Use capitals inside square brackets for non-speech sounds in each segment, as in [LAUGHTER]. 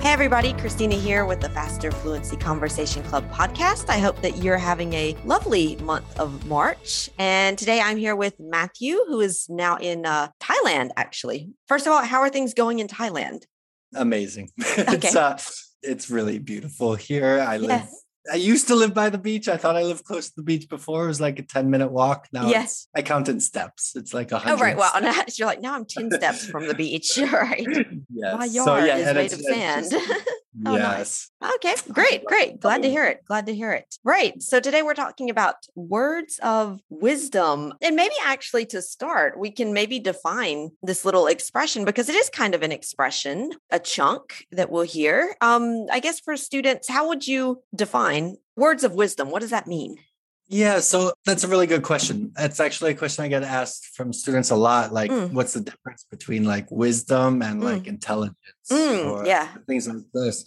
Hey, everybody, Christina here with the Faster Fluency Conversation Club podcast. I hope that you're having a lovely month of March. And today I'm here with Matthew, who is now in uh, Thailand, actually. First of all, how are things going in Thailand? amazing. [LAUGHS] Okay. it's uh, it's really beautiful here. I live. Yes. I used to live by the beach. I thought I lived close to the beach before. It was like a 10 minute walk. Now yes. I count in steps. It's like a hundred. Oh, right. Well, [LAUGHS] you're like, now I'm 10 steps from the beach. [LAUGHS] Right. Yes. My yard so, yeah, is made of sand. Just, [LAUGHS] Oh, yes. Nice. Okay, great, great. Glad to hear it. Glad to hear it. Right. So today we're talking about words of wisdom. And maybe actually to start, we can maybe define this little expression because it is kind of an expression, a chunk that we'll hear. Um, I guess for students, how would you define words of wisdom? What does that mean? Yeah, so that's a really good question. It's actually a question I get asked from students a lot. Like, mm. what's the difference between like wisdom and mm. like intelligence mm, or yeah. things like this?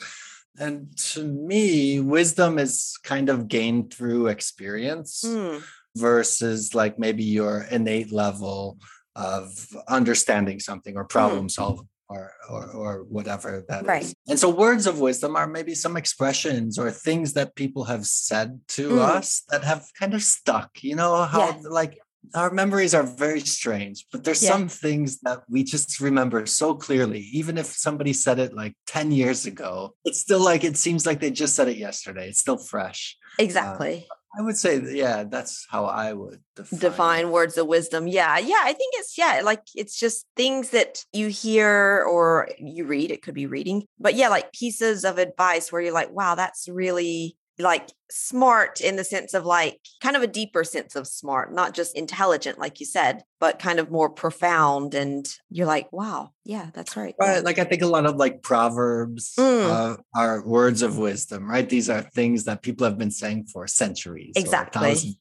And to me, wisdom is kind of gained through experience mm. versus like maybe your innate level of understanding something or mm. problem solving or, or, or whatever that right. is. And so words of wisdom are maybe some expressions or things that people have said to mm. us that have kind of stuck. You know how yeah. like our memories are very strange, but there's yeah. some things that we just remember so clearly. Even if somebody said it like 10 years ago, it's still like it seems like they just said it yesterday. It's still fresh. Exactly. Uh, I would say, yeah, that's how I would define, define words of wisdom. Yeah. Yeah. I think it's, yeah, like it's just things that you hear or you read. It could be reading, but yeah, like pieces of advice where you're like, wow, that's really like smart in the sense of like kind of a deeper sense of smart, not just intelligent, like you said, but kind of more profound. And you're like, wow, yeah, that's right. Right. Like I think a lot of like proverbs mm. uh, are words of wisdom, right? These are things that people have been saying for centuries. Exactly.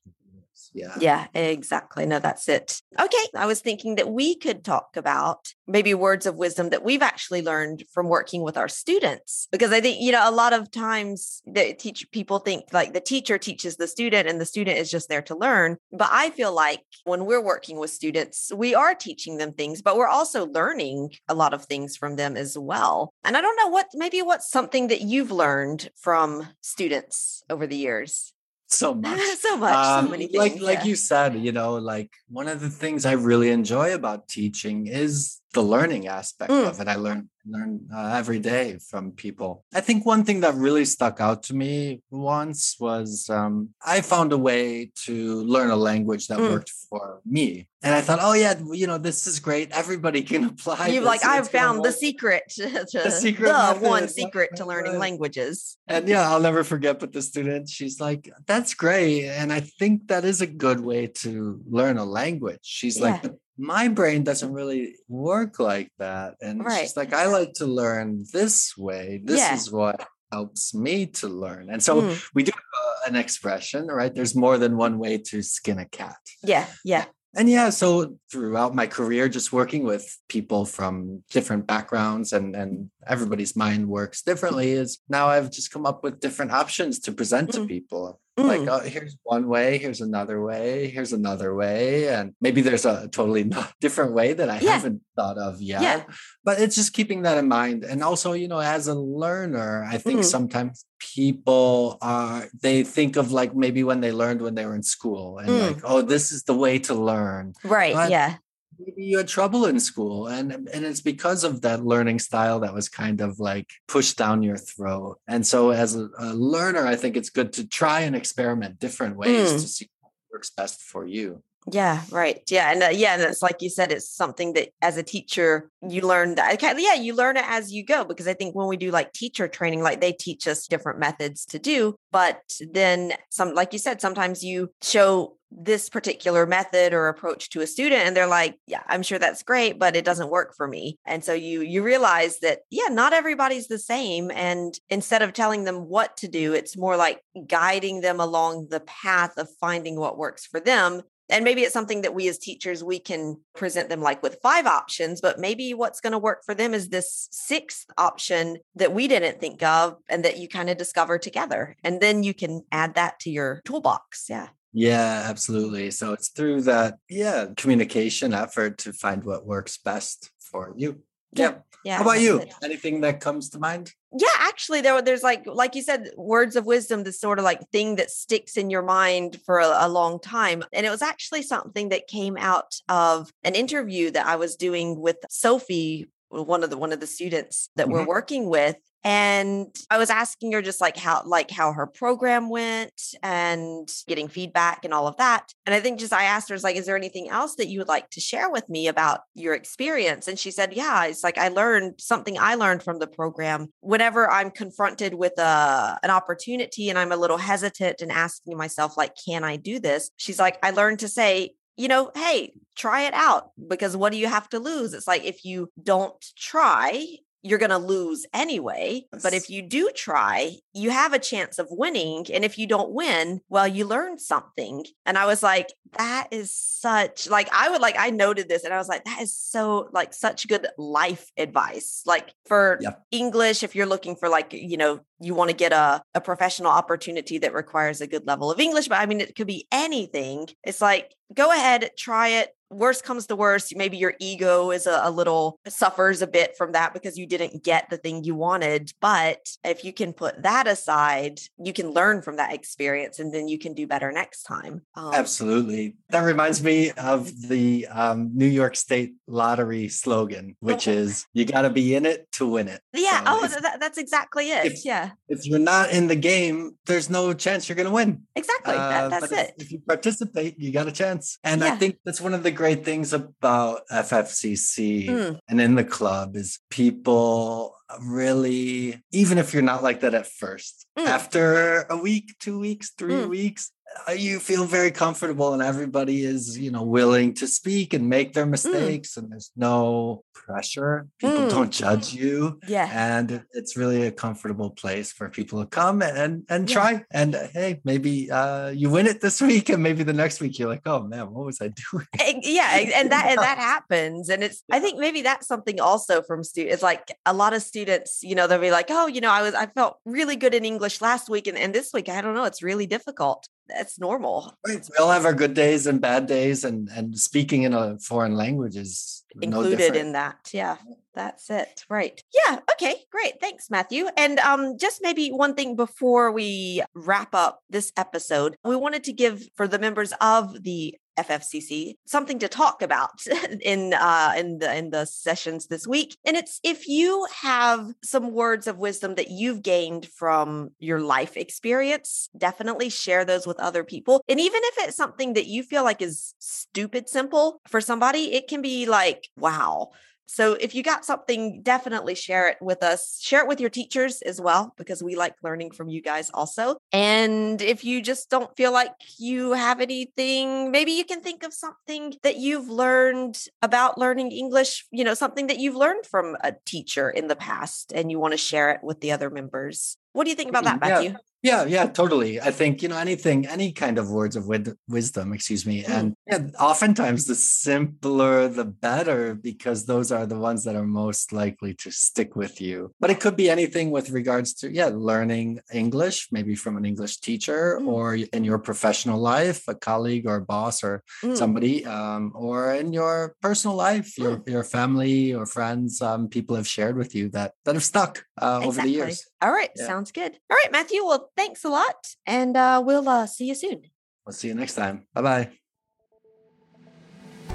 Yeah. Yeah, exactly. No, that's it. Okay. I was thinking that we could talk about maybe words of wisdom that we've actually learned from working with our students. Because I think, you know, a lot of times the teach people think like the teacher teaches the student and the student is just there to learn. But I feel like when we're working with students, we are teaching them things, but we're also learning a lot of things from them as well. And I don't know what maybe what's something that you've learned from students over the years [LAUGHS] so much so much. um, so many things, like like you said you know like one of the things i really enjoy about teaching is the learning aspect mm. of it. I learn learn uh, every day from people. I think one thing that really stuck out to me once was um, i found a way to learn a language that mm. worked for me. And i thought oh yeah you know this is great. Everybody [LAUGHS] can apply you like i found the secret [LAUGHS] to, the, secret the one secret to learning languages. And yeah i'll never forget but the student she's like that's great. And i think that is a good way to learn a language. She's yeah. like my brain doesn't really work like that. And right. she's like, I like to learn this way. This yeah. is what helps me to learn. And so mm. we do uh, an expression, right? There's more than one way to skin a cat. Yeah. Yeah. And yeah, so throughout my career, just working with people from different backgrounds and, and everybody's mind works differently, is now I've just come up with different options to present mm. to people. Mm. Like, oh, here's one way, here's another way, here's another way. And maybe there's a totally [LAUGHS] different way that I yeah. haven't thought of yet. Yeah. But it's just keeping that in mind. And also, you know, as a learner, I think mm. sometimes people are, they think of like maybe when they learned when they were in school and mm. like, oh, this is the way to learn. Right. But yeah maybe you had trouble in school and and it's because of that learning style that was kind of like pushed down your throat and so as a, a learner i think it's good to try and experiment different ways mm. to see what works best for you yeah, right. Yeah, and uh, yeah, and it's like you said, it's something that as a teacher you learn that. Okay, yeah, you learn it as you go because I think when we do like teacher training, like they teach us different methods to do, but then some, like you said, sometimes you show this particular method or approach to a student and they're like yeah i'm sure that's great but it doesn't work for me and so you you realize that yeah not everybody's the same and instead of telling them what to do it's more like guiding them along the path of finding what works for them and maybe it's something that we as teachers we can present them like with five options but maybe what's going to work for them is this sixth option that we didn't think of and that you kind of discover together and then you can add that to your toolbox yeah. Yeah absolutely so it's through that yeah communication effort to find what works best for you yeah. Yeah. How about you? Anything that comes to mind? Yeah, actually, there there's like like you said, words of wisdom, this sort of like thing that sticks in your mind for a, a, long time. And it was actually something that came out of an interview that I was doing with Sophie, one of the one of the students that mm-hmm. we're working with and i was asking her just like how like how her program went and getting feedback and all of that and i think just i asked her like is there anything else that you would like to share with me about your experience? And she said yeah it's like i learned something i learned from the program. Whenever i'm confronted with a uh, an opportunity and i'm a little hesitant and asking myself like can i do this she's like i learned to say you know, hey, try it out because what do you have to lose? It's like if you don't try, you're going to lose anyway. But if you do try, you have a chance of winning. And if you don't win, well, you learn something. And I was like, that is such, like, I would like, I noted this and I was like, that is so, like, such good life advice. Like for yep. English, if you're looking for, like, you know, you want to get a, a professional opportunity that requires a good level of English, but I mean, it could be anything. It's like, go ahead, try it, worst comes to worst, maybe your ego is a, a, little suffers a bit from that because you didn't get the thing you wanted. But if you can put that aside, you can learn from that experience and then you can do better next time. Um, Absolutely. That reminds me of the um, New York State lottery slogan, which [LAUGHS] is you got to be in it to win it. Yeah. So oh, that, that's exactly it. If, yeah. If you're not in the game, there's no chance you're going to win. Exactly. Uh, that, that's it. If, if, you participate, you got a chance. And yeah. I think that's one of the great things about FFCC mm. and in the club is people really, even if you're not like that at first, mm. after a week, two weeks, three mm. weeks, you feel very comfortable and everybody is you know willing to speak and make their mm. mistakes mm. and there's no pressure people mm. don't judge you yeah and it's really a comfortable place for people to come and and yeah. try and uh, hey maybe uh, you win it this [LAUGHS] week and maybe the next week you're like oh man what was i doing yeah and that and that [LAUGHS] happens and it's i think maybe that's something also from students it's like a lot of students you know they'll be like oh you know i was i felt really good in english last week and, and this week i don't know it's really difficult that's normal. Right. We all have our good days and bad days, and and speaking in a foreign language is included no in that. Yeah, that's it. Right. Yeah. Okay. Great. Thanks, Matthew. And um, just maybe one thing before we wrap up this episode, we wanted to give for the members of the FFCC something to talk about [LAUGHS] in uh, in the in the sessions this week. And it's if you have some words of wisdom that you've gained from your life experience, definitely share those with other people. And even if it's something that you feel like is stupid simple for somebody, it can be like, wow so if you got something, definitely share it with us. Share it with your teachers as well, because we like learning from you guys also. And if you just don't feel like you have anything, maybe you can think of something that you've learned about learning English, you know, something that you've learned from a teacher in the past and you want to share it with the other members. What do you think about that, Matthew? Yeah. Yeah, yeah, totally. I think, you know, anything, any kind of words of wisdom, excuse me. Mm. And yeah, oftentimes the simpler, the better, because those are the ones that are most likely to stick with you. But it could be anything with regards to, yeah, learning English, maybe from an English teacher mm. or in your professional life, a colleague or boss or mm. somebody, um, or in your personal life, your, mm. your family or friends, um, people have shared with you that, that have stuck uh, exactly. over the years. All right. Yeah. Sounds good. All right, Matthew. Well, thanks a lot. And uh, we'll uh, see you soon. We'll see you next time. Bye bye.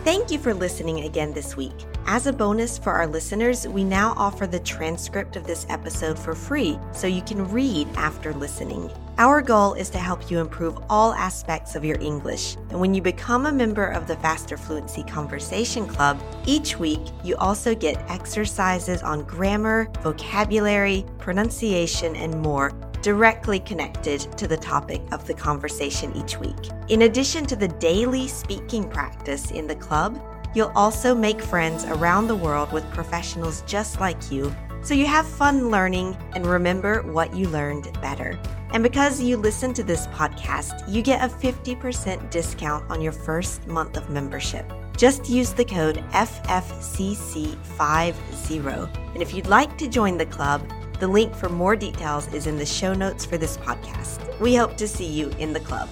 Thank you for listening again this week. As a bonus for our listeners, we now offer the transcript of this episode for free so you can read after listening. Our goal is to help you improve all aspects of your English. And when you become a member of the Faster Fluency Conversation Club, each week you also get exercises on grammar, vocabulary, pronunciation, and more directly connected to the topic of the conversation each week. In addition to the daily speaking practice in the club, you'll also make friends around the world with professionals just like you, so you have fun learning and remember what you learned better. And because you listen to this podcast, you get a 50% discount on your first month of membership. Just use the code FFCC50. And if you'd like to join the club, the link for more details is in the show notes for this podcast. We hope to see you in the club.